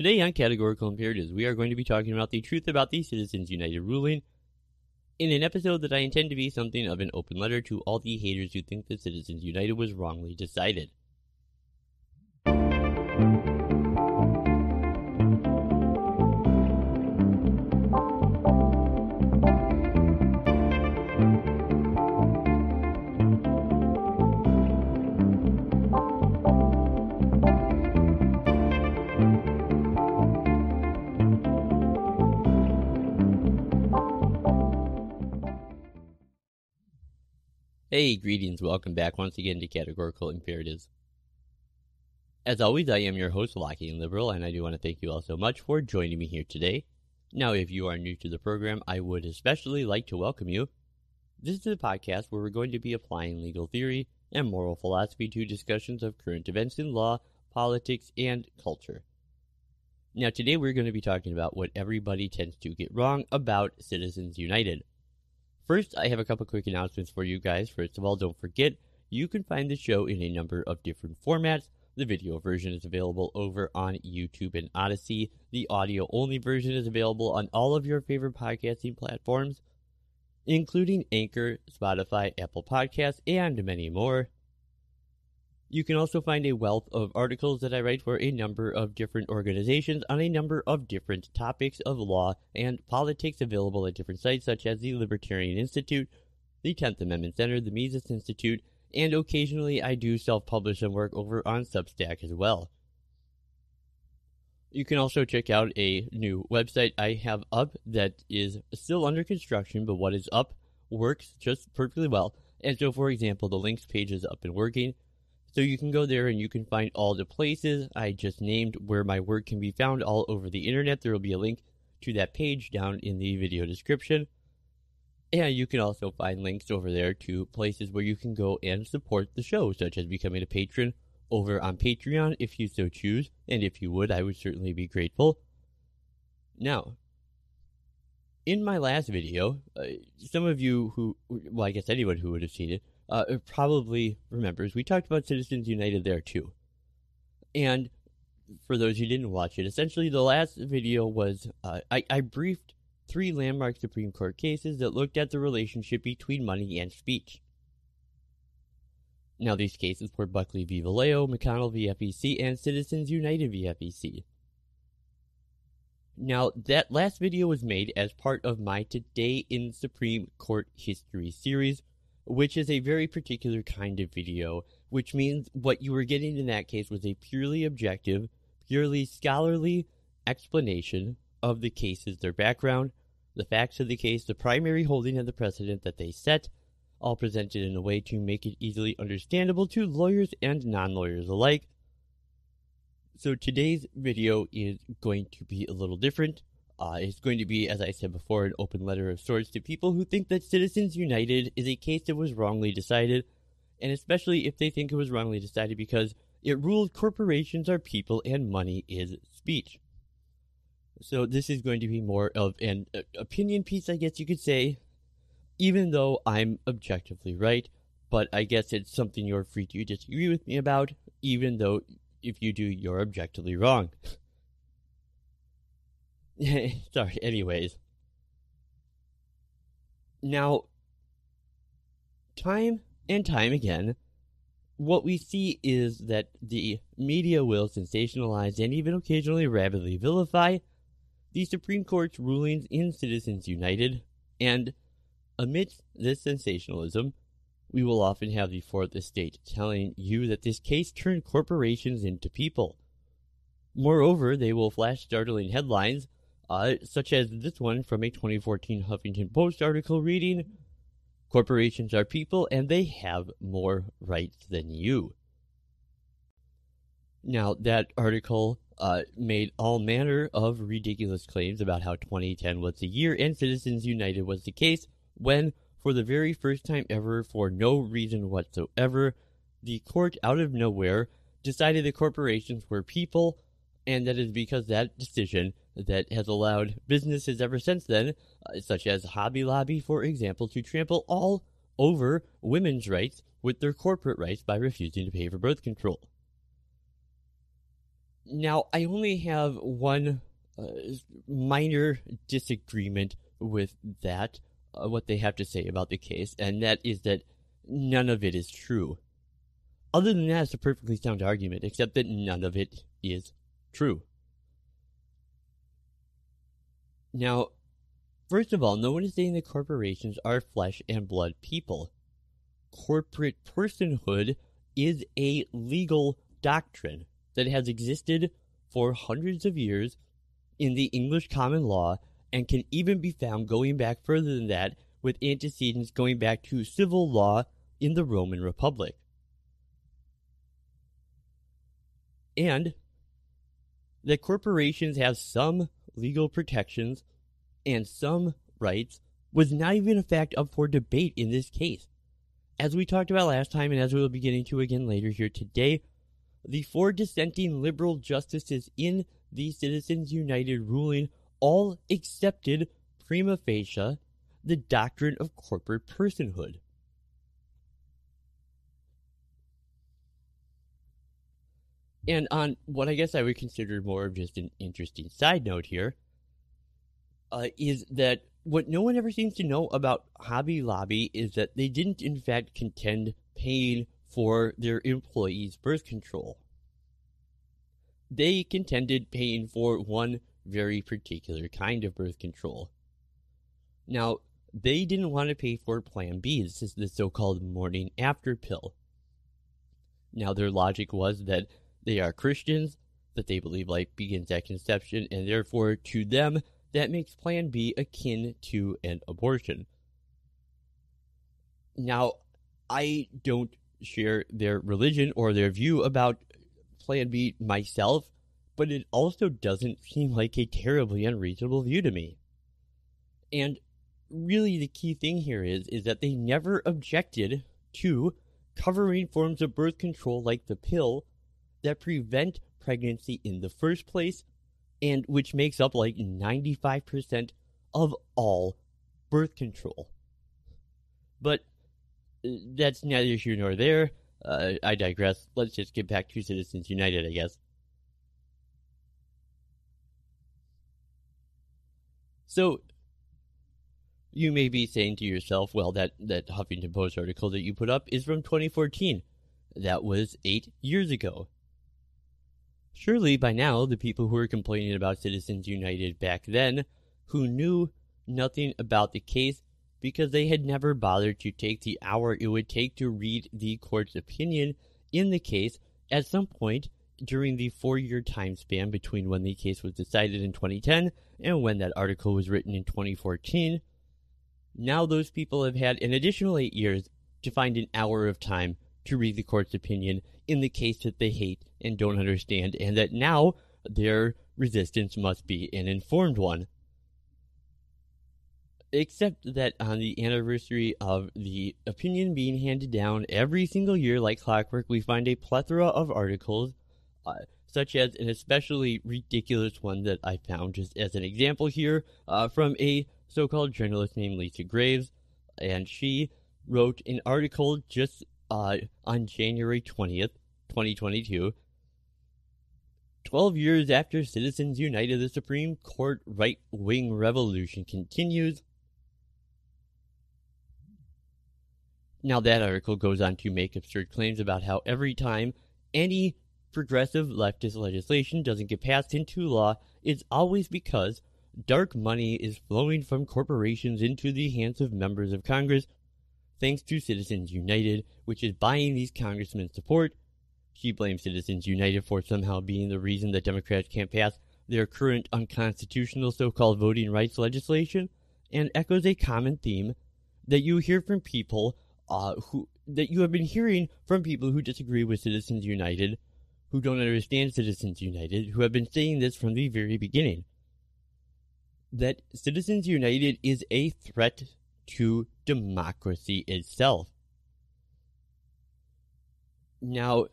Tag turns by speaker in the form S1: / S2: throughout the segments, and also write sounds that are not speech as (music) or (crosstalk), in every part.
S1: Today on Categorical Imperatives, we are going to be talking about the truth about the Citizens United ruling in an episode that I intend to be something of an open letter to all the haters who think that Citizens United was wrongly decided. Hey, greetings. Welcome back once again to Categorical Imperatives. As always, I am your host, Lockie and Liberal, and I do want to thank you all so much for joining me here today. Now, if you are new to the program, I would especially like to welcome you. This is a podcast where we're going to be applying legal theory and moral philosophy to discussions of current events in law, politics, and culture. Now, today we're going to be talking about what everybody tends to get wrong about Citizens United. First, I have a couple quick announcements for you guys. First of all, don't forget, you can find the show in a number of different formats. The video version is available over on YouTube and Odysee. The audio only version is available on all of your favorite podcasting platforms, including Anchor, Spotify, Apple Podcasts, and many more. You can also find a wealth of articles that I write for a number of different organizations on a number of different topics of law and politics available at different sites such as the Libertarian Institute, the 10th Amendment Center, the Mises Institute, and occasionally I do self publish some work over on Substack as well. You can also check out a new website I have up that is still under construction, but what is up works just perfectly well. And so, for example, the links page is up and working. So you can go there and you can find all the places I just named where my work can be found all over the internet. There will be a link to that page down in the video description. And you can also find links over there to places where you can go and support the show, such as becoming a patron over on Patreon if you so choose. And if you would, I would certainly be grateful. Now, in my last video, uh, some of you who, well, I guess anyone who would have seen it, uh, probably remembers, we talked about Citizens United there too. And for those who didn't watch it, essentially the last video was uh, I, I briefed three landmark Supreme Court cases that looked at the relationship between money and speech. Now, these cases were Buckley v. Valeo, McConnell v. FEC, and Citizens United v. FEC. Now, that last video was made as part of my Today in Supreme Court History series, which is a very particular kind of video, which means what you were getting in that case was a purely objective, purely scholarly explanation of the cases, their background, the facts of the case, the primary holding of the precedent that they set, all presented in a way to make it easily understandable to lawyers and non lawyers alike. So today's video is going to be a little different. Uh, it's going to be, as I said before, an open letter of sorts to people who think that Citizens United is a case that was wrongly decided, and especially if they think it was wrongly decided because it ruled corporations are people and money is speech. So this is going to be more of an uh, opinion piece, I guess you could say, even though I'm objectively right, but I guess it's something you're free to disagree with me about, even though if you do, you're objectively wrong. (laughs) (laughs) Sorry, anyways. Now, time and time again, what we see is that the media will sensationalize and even occasionally rapidly vilify the Supreme Court's rulings in Citizens United, and amidst this sensationalism, we will often have the Fourth Estate telling you that this case turned corporations into people. Moreover, they will flash startling headlines uh, such as this one from a 2014 Huffington Post article reading Corporations are people and they have more rights than you. Now, that article uh, made all manner of ridiculous claims about how 2010 was the year and Citizens United was the case, when, for the very first time ever, for no reason whatsoever, the court out of nowhere decided that corporations were people, and that is because that decision that has allowed businesses ever since then, uh, such as Hobby Lobby, for example, to trample all over women's rights with their corporate rights by refusing to pay for birth control. Now, I only have one uh, minor disagreement with that, uh, what they have to say about the case, and that is that none of it is true. Other than that, it's a perfectly sound argument, except that none of it is true. Now, first of all, no one is saying that corporations are flesh and blood people. Corporate personhood is a legal doctrine that has existed for hundreds of years in the English common law and can even be found going back further than that with antecedents going back to civil law in the Roman Republic. And that corporations have some legal protections and some rights was not even a fact up for debate in this case. As we talked about last time, and as we will be getting to again later here today, the four dissenting liberal justices in the Citizens United ruling all accepted prima facie the doctrine of corporate personhood. And on what I guess I would consider more of just an interesting side note here, uh, is that what no one ever seems to know about Hobby Lobby is that they didn't, in fact, contend paying for their employees' birth control. They contended paying for one very particular kind of birth control. Now, they didn't want to pay for Plan B. This is the so called morning after pill. Now, their logic was that they are Christians, that they believe life begins at conception, and therefore, to them, that makes Plan B akin to an abortion. Now, I don't share their religion or their view about Plan B myself, but it also doesn't seem like a terribly unreasonable view to me. And really the key thing here is is that they never objected to covering forms of birth control like the pill that prevent pregnancy in the first place and which makes up like 95% of all birth control. But uh, that's neither here nor there. Uh, I digress. Let's just get back to Citizens United, I guess. So, you may be saying to yourself, well, that, that Huffington Post article that you put up is from 2014. That was eight years ago. Surely by now, the people who were complaining about Citizens United back then, who knew nothing about the case because they had never bothered to take the hour it would take to read the court's opinion in the case at some point during the four year time span between when the case was decided in 2010 and when that article was written in 2014. Now those people have had an additional eight years to find an hour of time to read the court's opinion in the case that they hate and don't understand, and that now their resistance must be an informed one. Except that on the anniversary of the opinion being handed down every single year like clockwork, we find a plethora of articles, uh, such as an especially ridiculous one that I found just as an example here uh, from a so called journalist named Lisa Graves. And she wrote an article just uh, on January 20th, 2022. 12 years after Citizens United, the Supreme Court right wing revolution continues. Now, that article goes on to make absurd claims about how every time any progressive leftist legislation doesn't get passed into law, it's always because dark money is flowing from corporations into the hands of members of Congress thanks to Citizens United, which is buying these congressmen's support. She blames Citizens United for somehow being the reason that Democrats can't pass their current unconstitutional so called voting rights legislation, and echoes a common theme that you hear from people uh, who that you have been hearing from people who disagree with Citizens United, who don't understand Citizens United, who have been saying this from the very beginning. That Citizens United is a threat to democracy itself. Now,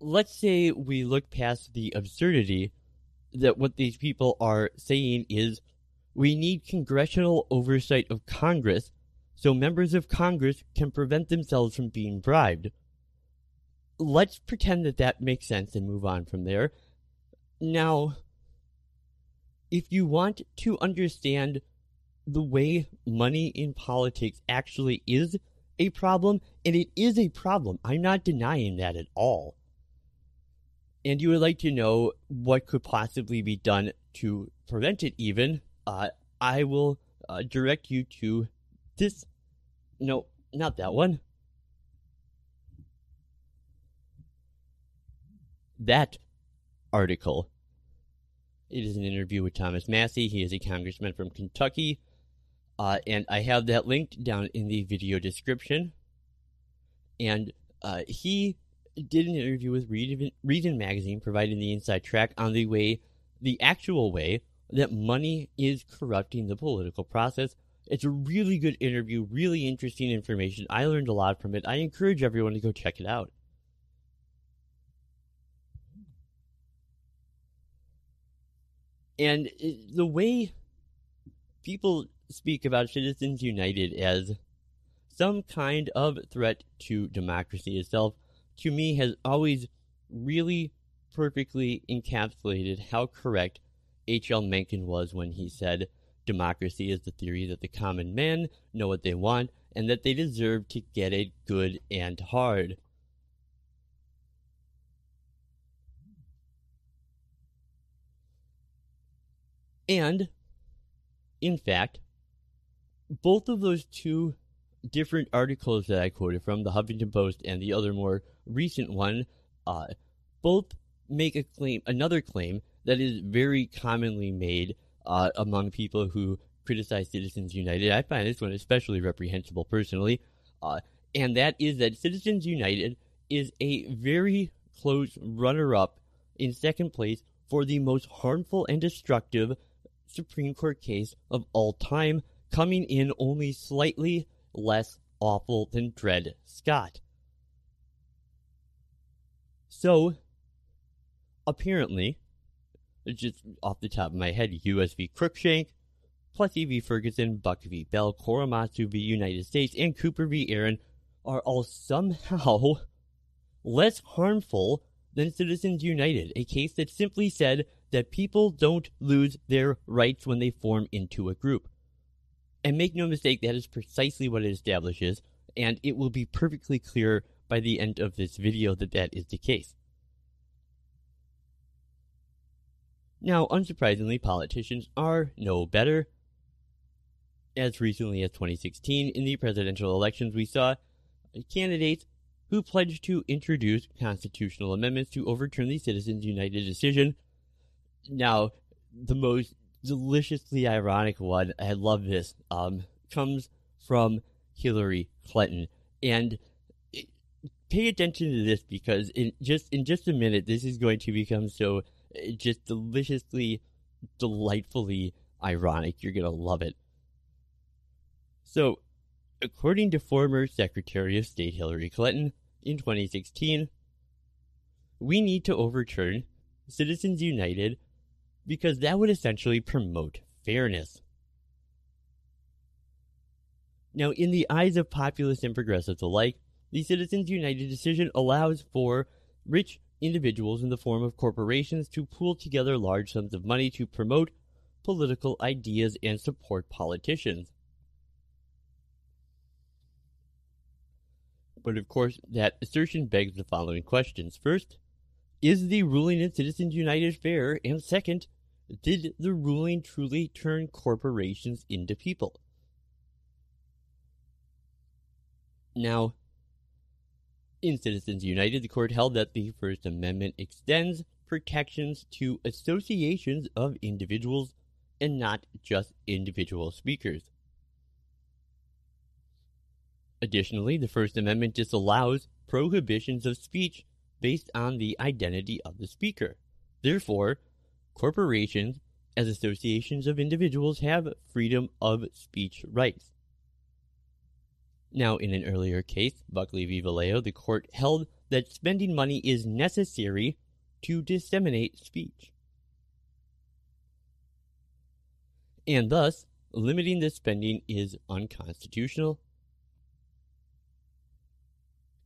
S1: let's say we look past the absurdity that what these people are saying is we need congressional oversight of Congress so members of Congress can prevent themselves from being bribed. Let's pretend that that makes sense and move on from there. Now, if you want to understand the way money in politics actually is a problem, and it is a problem, I'm not denying that at all. And you would like to know what could possibly be done to prevent it, even, uh, I will uh, direct you to this. No, not that one. That article. It is an interview with Thomas Massie. He is a congressman from Kentucky. Uh, and I have that linked down in the video description. And uh, he did an interview with Reason, Magazine, providing the inside track on the way, the actual way that money is corrupting the political process. It's a really good interview, really interesting information. I learned a lot from it. I encourage everyone to go check it out. And uh, the way people speak about Citizens United as some kind of threat to democracy itself, to me, has always really perfectly encapsulated how correct H.L. Mencken was when he said, Democracy is the theory that the common man know what they want and that they deserve to get it good and hard. And, in fact, both of those two different articles that I quoted from, the Huffington Post and the other more recent one, uh, both make a claim, another claim that is very commonly made uh, among people who criticize Citizens United. I find this one especially reprehensible personally, uh, and that is that Citizens United is a very close runner-up in second place for the most harmful and destructive Supreme Court case of all time, coming in only slightly less awful than Dred Scott. So, apparently, just off the top of my head, US v. Cruikshank, Plessy v. Ferguson, Buck v. Bell, Korematsu v. United States, and Cooper v. Aaron are all somehow (laughs) less harmful than Citizens United, a case that simply said that people don't lose their rights when they form into a group. And make no mistake, that is precisely what it establishes, and it will be perfectly clear by the end of this video that that is the case. Now, unsurprisingly, politicians are no better. As recently as 2016, in the presidential elections, we saw candidates who pledged to introduce constitutional amendments to overturn the Citizens United decision now, the most deliciously ironic one, I love this, um, comes from Hillary Clinton. And pay attention to this because in just in just a minute, this is going to become so uh, just deliciously, delightfully ironic. You're gonna love it. So, according to former Secretary of State Hillary Clinton in 2016, we need to overturn Citizens United because that would essentially promote fairness. Now, in the eyes of populists and progressives alike, the Citizens United decision allows for rich individuals in the form of corporations to pool together large sums of money to promote political ideas and support politicians. But of course, that assertion begs the following questions. First, is the ruling in Citizens United fair? And second, did the ruling truly turn corporations into people? Now, in Citizens United, the court held that the First Amendment extends protections to associations of individuals and not just individual speakers. Additionally, the First Amendment disallows prohibitions of speech based on the identity of the speaker. Therefore, corporations, as associations of individuals, have freedom of speech rights. Now, in an earlier case, Buckley v. Valeo, the court held that spending money is necessary to disseminate speech. And thus, limiting the spending is unconstitutional.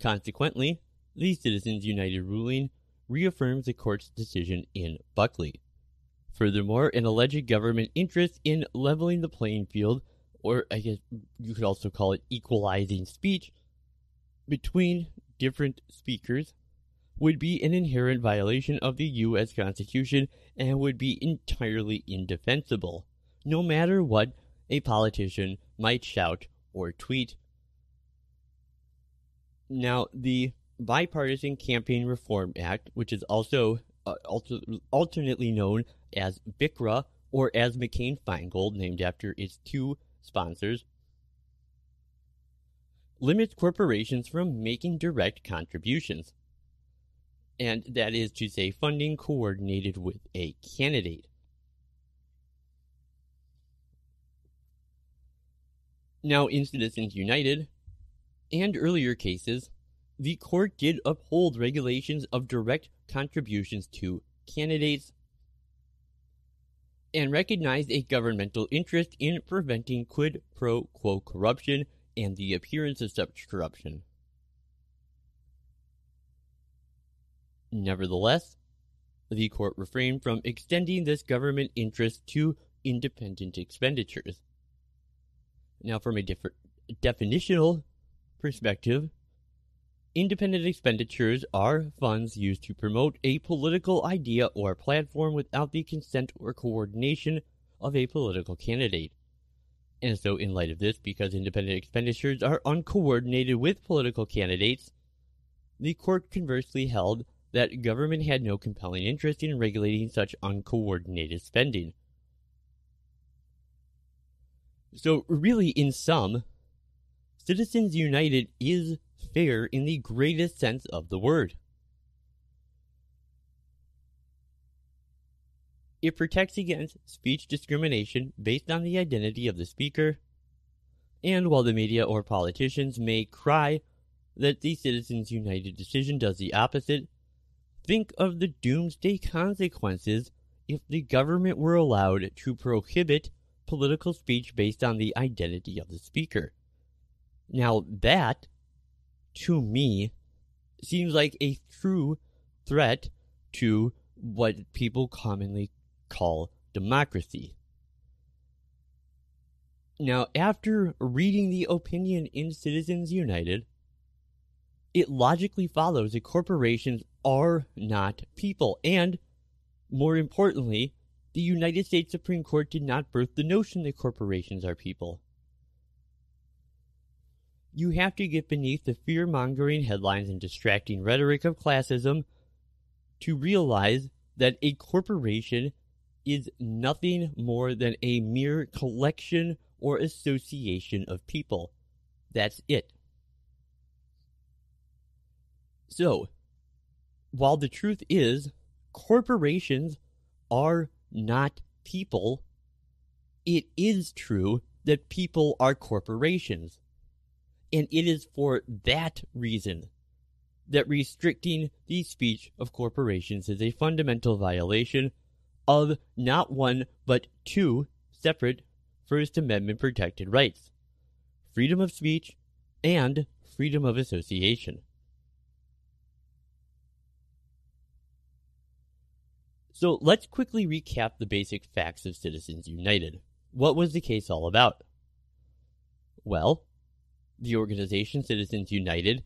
S1: Consequently, the Citizens United ruling reaffirms the court's decision in Buckley. Furthermore, an alleged government interest in leveling the playing field, or I guess you could also call it equalizing speech, between different speakers would be an inherent violation of the U.S. Constitution and would be entirely indefensible, no matter what a politician might shout or tweet. Now, the Bipartisan Campaign Reform Act, which is also uh, alter- alternately known as BCRA or as McCain Feingold, named after its two sponsors, limits corporations from making direct contributions. And that is to say, funding coordinated with a candidate. Now, in Citizens United and earlier cases, the court did uphold regulations of direct contributions to candidates and recognized a governmental interest in preventing quid pro quo corruption and the appearance of such corruption. Nevertheless, the court refrained from extending this government interest to independent expenditures. Now, from a different definitional perspective, independent expenditures are funds used to promote a political idea or platform without the consent or coordination of a political candidate. And so, in light of this, because independent expenditures are uncoordinated with political candidates, the court conversely held that government had no compelling interest in regulating such uncoordinated spending. So, really, in sum, Citizens United is fair in the greatest sense of the word. It protects against speech discrimination based on the identity of the speaker, and while the media or politicians may cry that the Citizens United decision does the opposite, think of the doomsday consequences if the government were allowed to prohibit political speech based on the identity of the speaker. Now, that, to me, seems like a true threat to what people commonly call democracy. Now, after reading the opinion in Citizens United, it logically follows that corporations are not people, and more importantly, the United States Supreme Court did not birth the notion that corporations are people. You have to get beneath the fear mongering headlines and distracting rhetoric of classism to realize that a corporation is nothing more than a mere collection or association of people. That's it. So, while the truth is, corporations are not people, it is true that people are corporations. And it is for that reason that restricting the speech of corporations is a fundamental violation of not one but two separate First Amendment protected rights freedom of speech and freedom of association. So let's quickly recap the basic facts of Citizens United. What was the case all about? Well, the organization Citizens United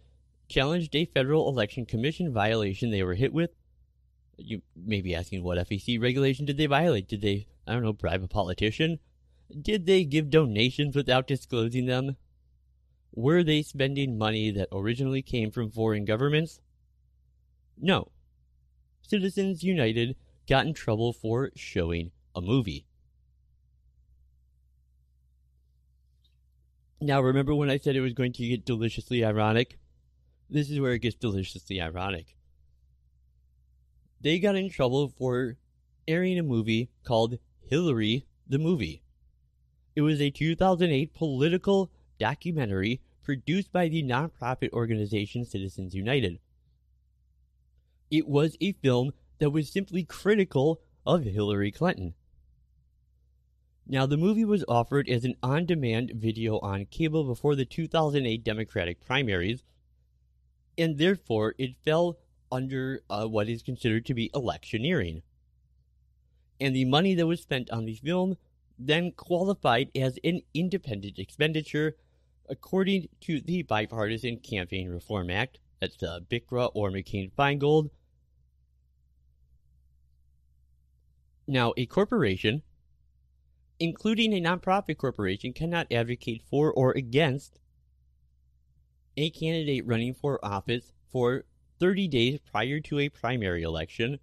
S1: challenged a federal election commission violation they were hit with. You may be asking what FEC regulation did they violate? Did they, I don't know, bribe a politician? Did they give donations without disclosing them? Were they spending money that originally came from foreign governments? No. Citizens United got in trouble for showing a movie. Now, remember when I said it was going to get deliciously ironic? This is where it gets deliciously ironic. They got in trouble for airing a movie called Hillary the Movie. It was a 2008 political documentary produced by the nonprofit organization Citizens United. It was a film that was simply critical of Hillary Clinton. Now, the movie was offered as an on demand video on cable before the 2008 Democratic primaries, and therefore it fell under uh, what is considered to be electioneering. And the money that was spent on the film then qualified as an independent expenditure according to the Bipartisan Campaign Reform Act. That's the BCRA or McCain Feingold. Now, a corporation, including a nonprofit corporation, cannot advocate for or against a candidate running for office for 30 days prior to a primary election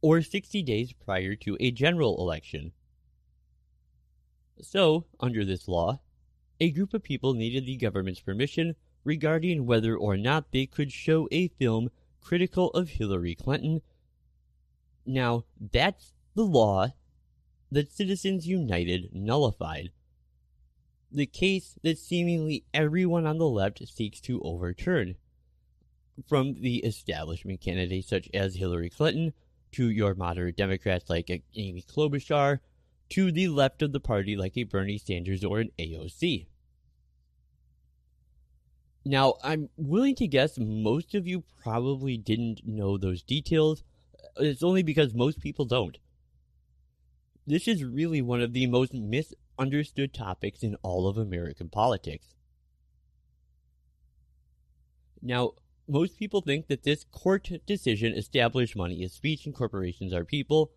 S1: or 60 days prior to a general election. So, under this law, a group of people needed the government's permission regarding whether or not they could show a film critical of Hillary Clinton. Now, that's the law that Citizens United nullified. The case that seemingly everyone on the left seeks to overturn. From the establishment candidates such as Hillary Clinton, to your moderate Democrats like Amy Klobuchar, to the left of the party like a Bernie Sanders or an AOC. Now, I'm willing to guess most of you probably didn't know those details. It's only because most people don't. This is really one of the most misunderstood topics in all of American politics. Now, most people think that this court decision established money as speech and corporations are people.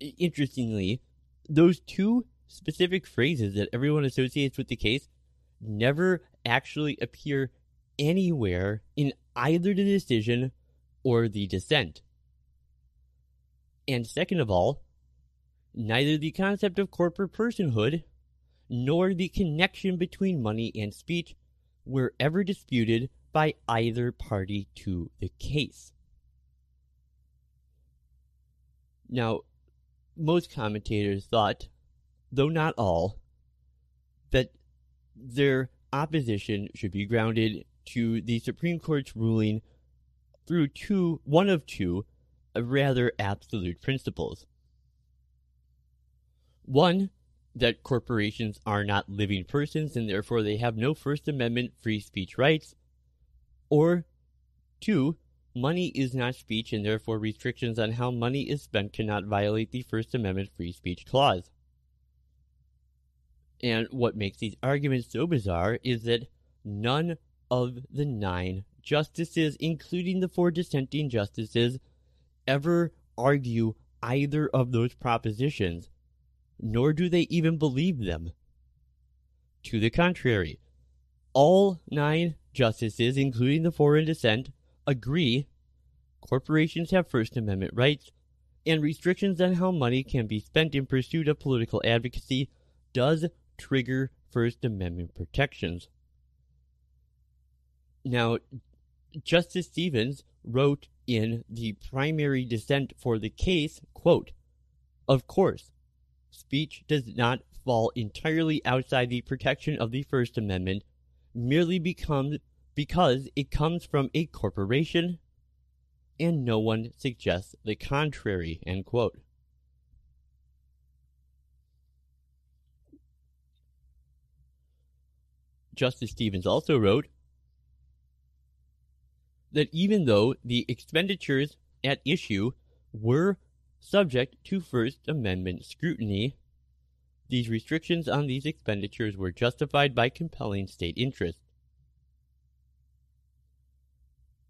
S1: Interestingly, those two specific phrases that everyone associates with the case never actually appear anywhere in either the decision or the dissent. And second of all, neither the concept of corporate personhood nor the connection between money and speech were ever disputed by either party to the case. Now, most commentators thought, though not all, that their opposition should be grounded to the Supreme Court's ruling through two, one of two rather absolute principles. One, that corporations are not living persons and therefore they have no First Amendment free speech rights. Or two, money is not speech and therefore restrictions on how money is spent cannot violate the First Amendment free speech clause. And what makes these arguments so bizarre is that none of the nine justices, including the four dissenting justices, ever argue either of those propositions, nor do they even believe them. To the contrary, all nine justices, including the four in dissent, agree corporations have First Amendment rights, and restrictions on how money can be spent in pursuit of political advocacy does trigger First Amendment protections. Now, Justice Stevens wrote in the primary dissent for the case, quote, Of course, speech does not fall entirely outside the protection of the First Amendment merely becomes because it comes from a corporation and no one suggests the contrary, end quote. Justice Stevens also wrote, that even though the expenditures at issue were subject to First Amendment scrutiny, these restrictions on these expenditures were justified by compelling state interest.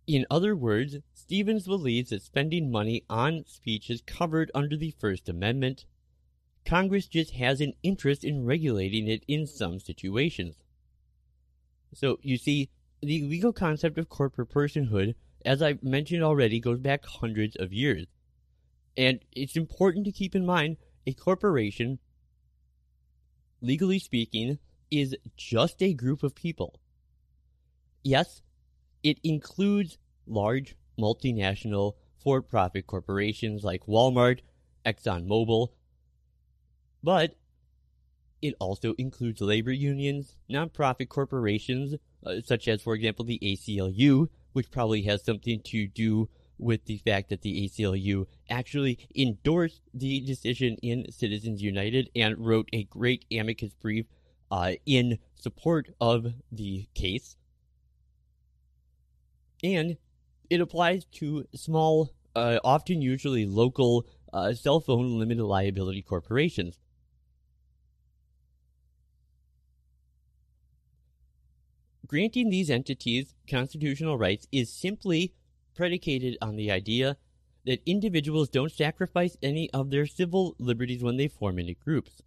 S1: In other words, Stevens believes that spending money on speech is covered under the First Amendment. Congress just has an interest in regulating it in some situations. So, you see, the legal concept of corporate personhood, as I've mentioned already, goes back hundreds of years. And it's important to keep in mind a corporation, legally speaking, is just a group of people. Yes, it includes large multinational for profit corporations like Walmart, ExxonMobil, but it also includes labor unions, nonprofit corporations, uh, such as, for example, the ACLU, which probably has something to do with the fact that the ACLU actually endorsed the decision in Citizens United and wrote a great amicus brief uh, in support of the case. and it applies to small, uh, often usually local uh, cell phone limited liability corporations. Granting these entities constitutional rights is simply predicated on the idea that individuals don't sacrifice any of their civil liberties when they form into groups.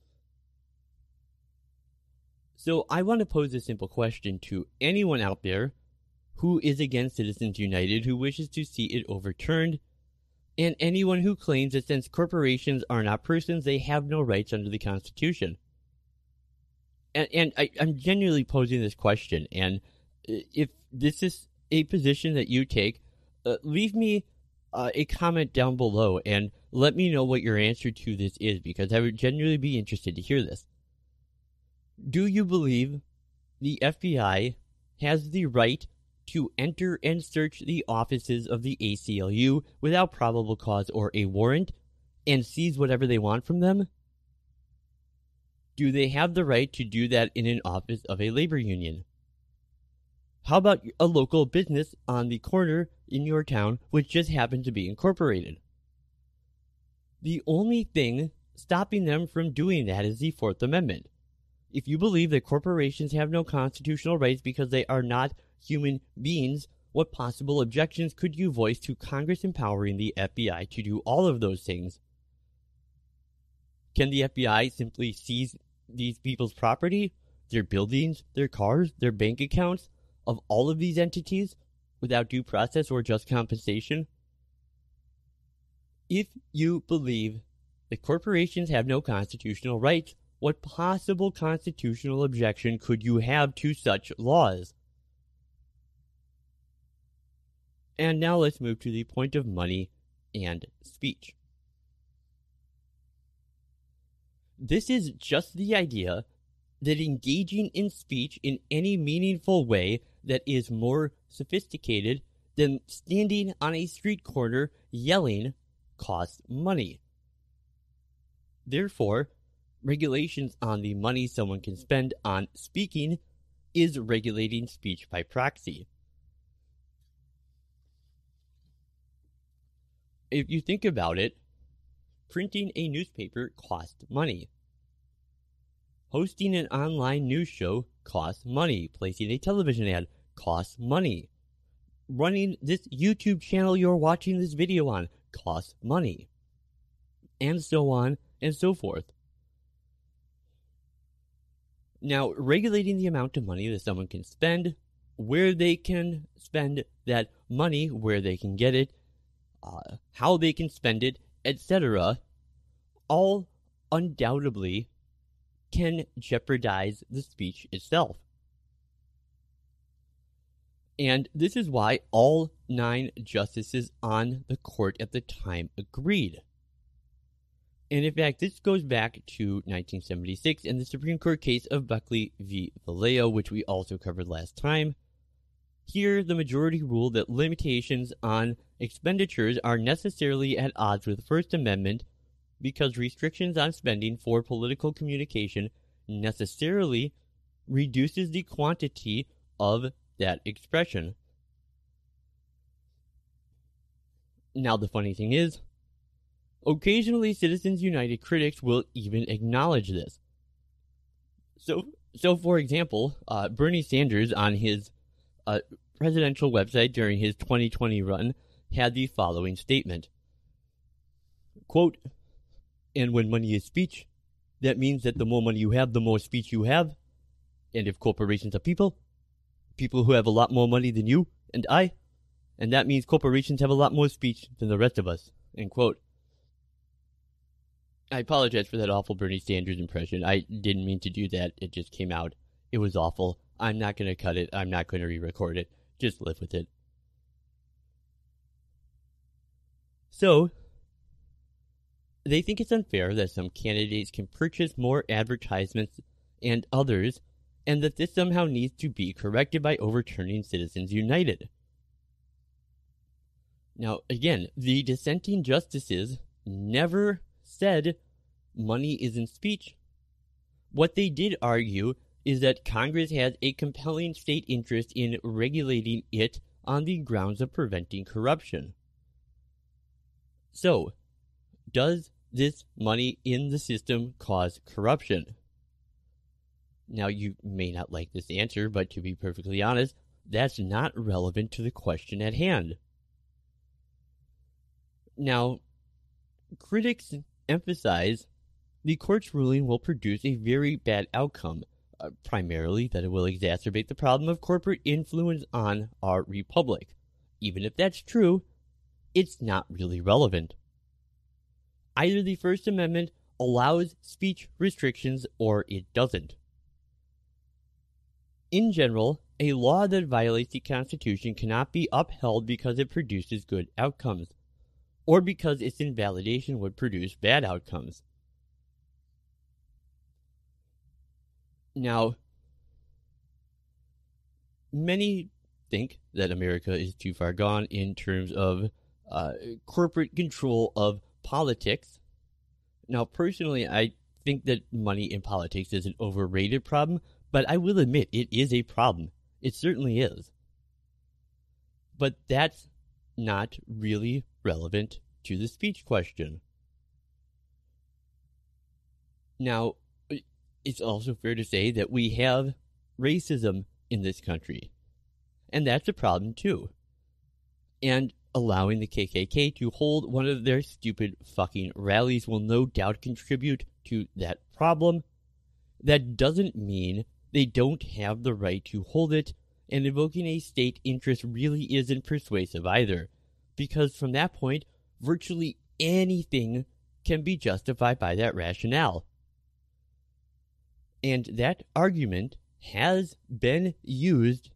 S1: So I want to pose a simple question to anyone out there who is against Citizens United, who wishes to see it overturned, and anyone who claims that since corporations are not persons, they have no rights under the Constitution. And, and I, I'm genuinely posing this question, and uh, if this is a position that you take, uh, leave me uh, a comment down below and let me know what your answer to this is, because I would genuinely be interested to hear this. Do you believe the FBI has the right to enter and search the offices of the ACLU without probable cause or a warrant and seize whatever they want from them? Do they have the right to do that in an office of a labor union? How about a local business on the corner in your town which just happened to be incorporated? The only thing stopping them from doing that is the Fourth Amendment. If you believe that corporations have no constitutional rights because they are not human beings, what possible objections could you voice to Congress empowering the FBI to do all of those things? Can the FBI simply seize these people's property, their buildings, their cars, their bank accounts of all of these entities without due process or just compensation? If you believe that corporations have no constitutional rights, what possible constitutional objection could you have to such laws? And now let's move to the point of money and speech. This is just the idea that engaging in speech in any meaningful way that is more sophisticated than standing on a street corner yelling costs money. Therefore, regulations on the money someone can spend on speaking is regulating speech by proxy. If you think about it, printing a newspaper costs money. Hosting an online news show costs money. Placing a television ad costs money. Running this YouTube channel you're watching this video on costs money. And so on and so forth. Now, regulating the amount of money that someone can spend, where they can spend that money, where they can get it, uh, how they can spend it, etc., all undoubtedly can jeopardize the speech itself. And this is why all nine justices on the court at the time agreed. And in fact, this goes back to 1976 and the Supreme Court case of Buckley v. Valeo, which we also covered last time. Here, the majority ruled that limitations on expenditures are necessarily at odds with the First Amendment because restrictions on spending for political communication necessarily reduces the quantity of that expression. Now, the funny thing is, Occasionally, Citizens United critics will even acknowledge this. So, so for example, uh, Bernie Sanders on his uh, presidential website during his 2020 run had the following statement quote and when money is speech that means that the more money you have the more speech you have and if corporations are people people who have a lot more money than you and i and that means corporations have a lot more speech than the rest of us end quote I apologize for that awful Bernie Sanders impression. I didn't mean to do that. It just came out. It was awful. I'm not going to cut it. I'm not going to re record it. Just live with it. So, they think it's unfair that some candidates can purchase more advertisements and others, and that this somehow needs to be corrected by overturning Citizens United. Now, again, the dissenting justices never said money isn't speech. What they did argue is that Congress has a compelling state interest in regulating it on the grounds of preventing corruption. So, does this money in the system cause corruption? Now, you may not like this answer, but to be perfectly honest, that's not relevant to the question at hand. Now, critics emphasize the court's ruling will produce a very bad outcome, uh, primarily that it will exacerbate the problem of corporate influence on our republic. Even if that's true, it's not really relevant. Either the First Amendment allows speech restrictions or it doesn't. In general, a law that violates the Constitution cannot be upheld because it produces good outcomes, or because its invalidation would produce bad outcomes. Now, many think that America is too far gone in terms of uh, corporate control of politics. Now, personally, I think that money in politics is an overrated problem, but I will admit it is a problem. It certainly is. But that's not really relevant to the speech question. Now, it's also fair to say that we have racism in this country. And that's a problem too. And allowing the KKK to hold one of their stupid fucking rallies will no doubt contribute to that problem. That doesn't mean they don't have the right to hold it, and invoking a state interest really isn't persuasive either, because from that point, virtually anything can be justified by that rationale. And that argument has been used,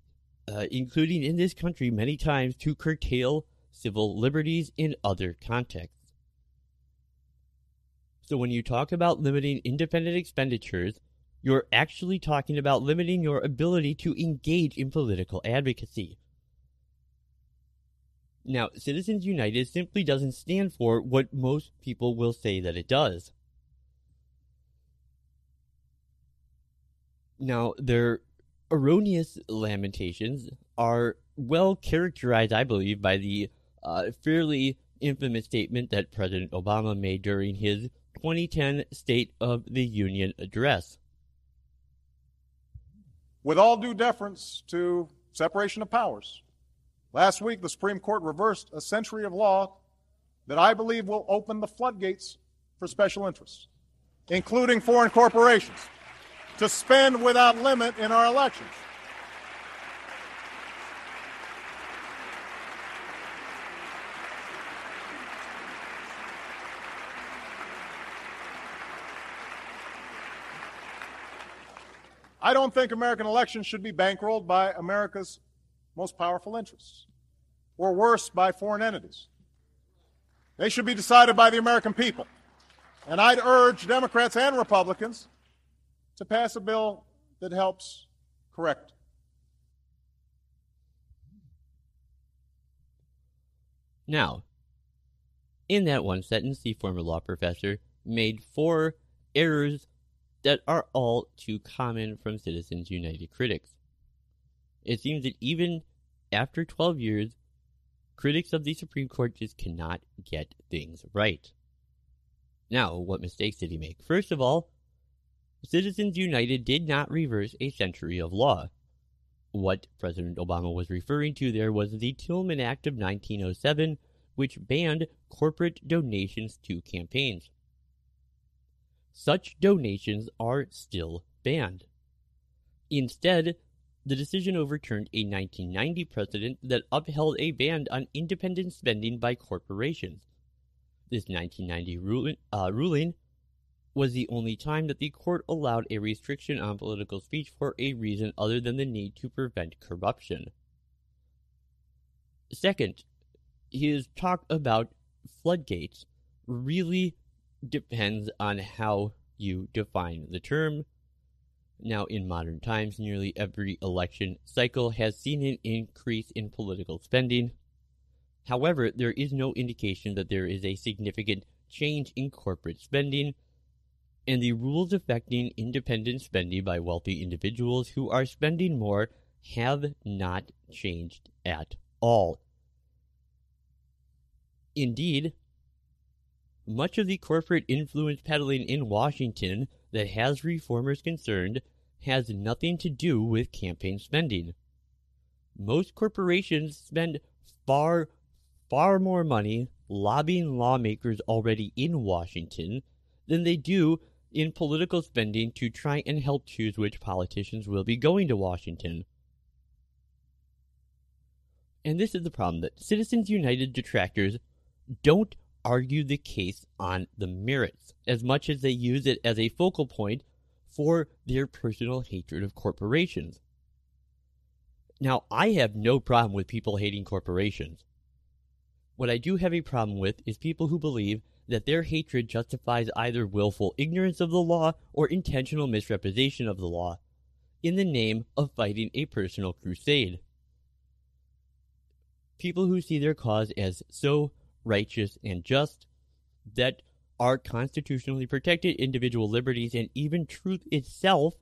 S1: uh, including in this country, many times to curtail civil liberties in other contexts. So when you talk about limiting independent expenditures, you're actually talking about limiting your ability to engage in political advocacy. Now, Citizens United simply doesn't stand for what most people will say that it does. Now, their erroneous lamentations are well characterized, I believe, by the uh, fairly infamous statement that President Obama made during his 2010 State of the Union address.
S2: With all due deference to separation of powers, last week the Supreme Court reversed a century of law that I believe will open the floodgates for special interests, including foreign corporations to spend without limit in our elections. I don't think American elections should be bankrolled by America's most powerful interests, or worse, by foreign entities. They should be decided by the American people. And I'd urge Democrats and Republicans to pass a bill that helps correct.
S1: Now, in that one sentence, the former law professor made four errors that are all too common from Citizens United critics. It seems that even after 12 years, critics of the Supreme Court just cannot get things right. Now, what mistakes did he make? First of all, Citizens United did not reverse a century of law. What President Obama was referring to there was the Tillman Act of 1907, which banned corporate donations to campaigns. Such donations are still banned. Instead, the decision overturned a 1990 precedent that upheld a ban on independent spending by corporations. This 1990 ruling, uh, ruling was the only time that the court allowed a restriction on political speech for a reason other than the need to prevent corruption. Second, his talk about floodgates really depends on how you define the term. Now, in modern times, nearly every election cycle has seen an increase in political spending. However, there is no indication that there is a significant change in corporate spending and the rules affecting independent spending by wealthy individuals who are spending more have not changed at all. Indeed, much of the corporate influence peddling in Washington that has reformers concerned has nothing to do with campaign spending. Most corporations spend far, far more money lobbying lawmakers already in Washington than they do in political spending to try and help choose which politicians will be going to Washington. And this is the problem that Citizens United detractors don't argue the case on the merits as much as they use it as a focal point for their personal hatred of corporations. Now, I have no problem with people hating corporations. What I do have a problem with is people who believe that their hatred justifies either willful ignorance of the law or intentional misrepresentation of the law in the name of fighting a personal crusade. People who see their cause as so righteous and just that our constitutionally protected individual liberties and even truth itself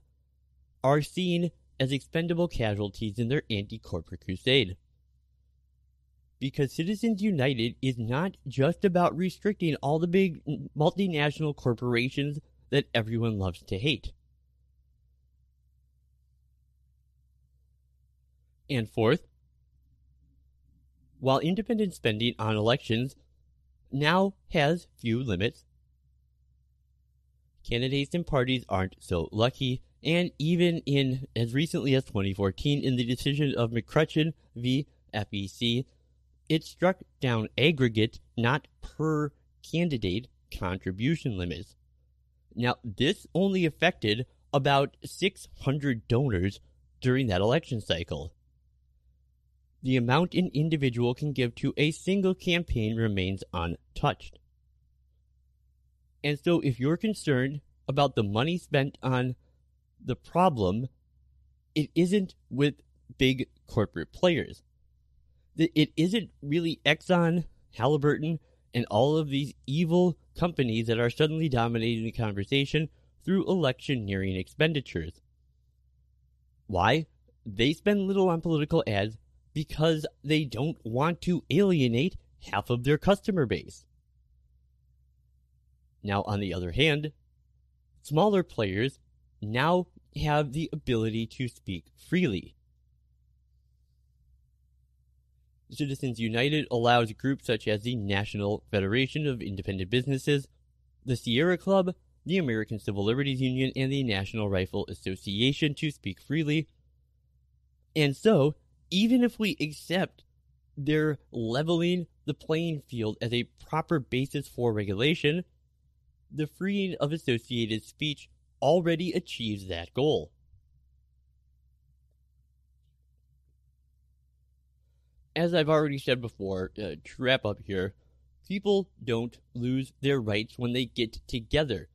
S1: are seen as expendable casualties in their anti corporate crusade because Citizens United is not just about restricting all the big multinational corporations that everyone loves to hate. And fourth, while independent spending on elections now has few limits, candidates and parties aren't so lucky, and even in as recently as 2014 in the decision of McCutcheon v. FEC, it struck down aggregate, not per candidate, contribution limits. Now, this only affected about 600 donors during that election cycle. The amount an individual can give to a single campaign remains untouched. And so, if you're concerned about the money spent on the problem, it isn't with big corporate players it isn't really Exxon, Halliburton, and all of these evil companies that are suddenly dominating the conversation through electioneering expenditures. Why? They spend little on political ads because they don't want to alienate half of their customer base. Now, on the other hand, smaller players now have the ability to speak freely. Citizens United allows groups such as the National Federation of Independent Businesses, the Sierra Club, the American Civil Liberties Union, and the National Rifle Association to speak freely. And so, even if we accept their leveling the playing field as a proper basis for regulation, the freeing of associated speech already achieves that goal. as I've already said before, uh, to wrap up here, people don't lose their rights when they get together,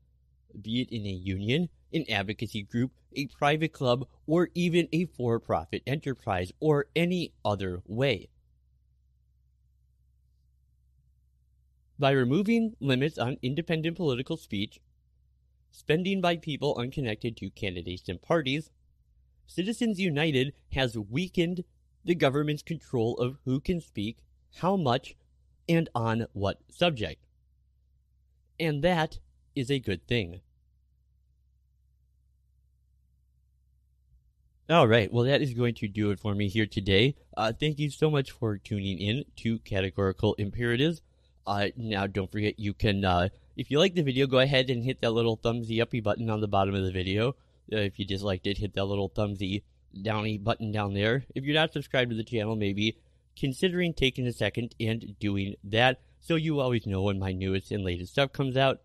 S1: be it in a union, an advocacy group, a private club, or even a for profit enterprise, or any other way. By removing limits on independent political speech, spending by people unconnected to candidates and parties, Citizens United has weakened the government's control of who can speak, how much, and on what subject. And that is a good thing. All right, well, that is going to do it for me here today. Uh, thank you so much for tuning in to Categorical Imperatives. Uh, now, don't forget you can, uh, if you like the video, go ahead and hit that little thumbsy uppy button on the bottom of the video. Uh, if you disliked it, hit that little thumbsy downy button down there. If you're not subscribed to the channel, maybe considering taking a second and doing that so you always know when my newest and latest stuff comes out.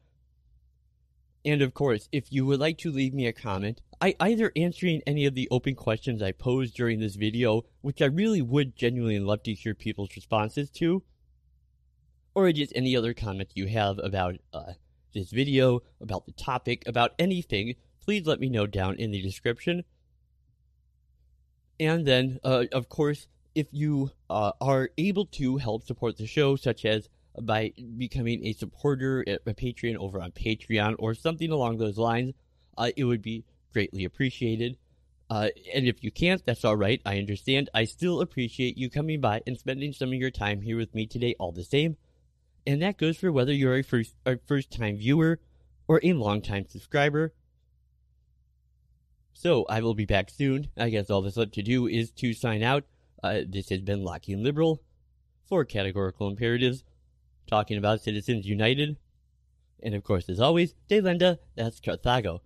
S1: And of course, if you would like to leave me a comment, I either answering any of the open questions I posed during this video, which I really would genuinely love to hear people's responses to, or just any other comments you have about uh, this video, about the topic, about anything, please let me know down in the description. And then, uh, of course, if you uh, are able to help support the show, such as by becoming a supporter, a patron over on Patreon, or something along those lines, uh, it would be greatly appreciated. Uh, and if you can't, that's all right. I understand. I still appreciate you coming by and spending some of your time here with me today, all the same. And that goes for whether you're a first first time viewer or a long time subscriber. So I will be back soon. I guess all that's left to do is to sign out. Uh, this has been Lockean Liberal for Categorical Imperatives, talking about Citizens United. And of course, as always, Delenda, that's Carthago.